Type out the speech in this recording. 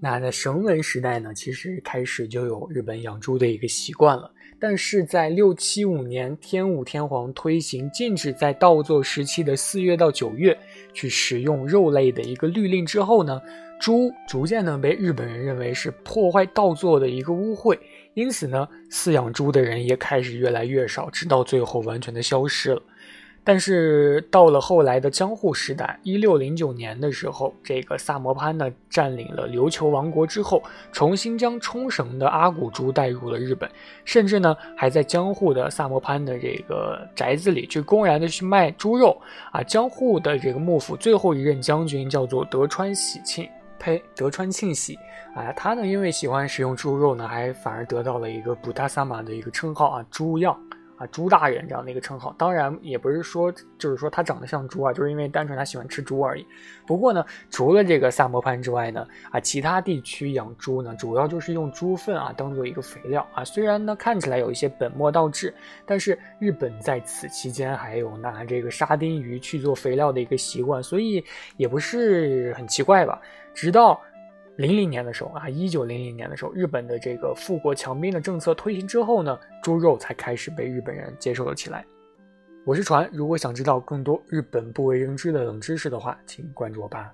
那在绳文时代呢，其实开始就有日本养猪的一个习惯了。但是在六七五年，天武天皇推行禁止在稻作时期的四月到九月去食用肉类的一个律令之后呢，猪逐渐呢被日本人认为是破坏稻作的一个污秽，因此呢，饲养猪的人也开始越来越少，直到最后完全的消失了。但是到了后来的江户时代，一六零九年的时候，这个萨摩藩呢占领了琉球王国之后，重新将冲绳的阿古猪带入了日本，甚至呢还在江户的萨摩藩的这个宅子里去公然的去卖猪肉啊。江户的这个幕府最后一任将军叫做德川喜庆，呸，德川庆喜啊，他呢因为喜欢食用猪肉呢，还反而得到了一个布达萨玛的一个称号啊，猪样。啊，猪大人这样的一个称号，当然也不是说就是说他长得像猪啊，就是因为单纯他喜欢吃猪而已。不过呢，除了这个萨摩藩之外呢，啊，其他地区养猪呢，主要就是用猪粪啊当做一个肥料啊。虽然呢看起来有一些本末倒置，但是日本在此期间还有拿这个沙丁鱼去做肥料的一个习惯，所以也不是很奇怪吧。直到。零零年的时候啊，一九零零年的时候，日本的这个富国强兵的政策推行之后呢，猪肉才开始被日本人接受了起来。我是船，如果想知道更多日本不为人知的冷知识的话，请关注我吧。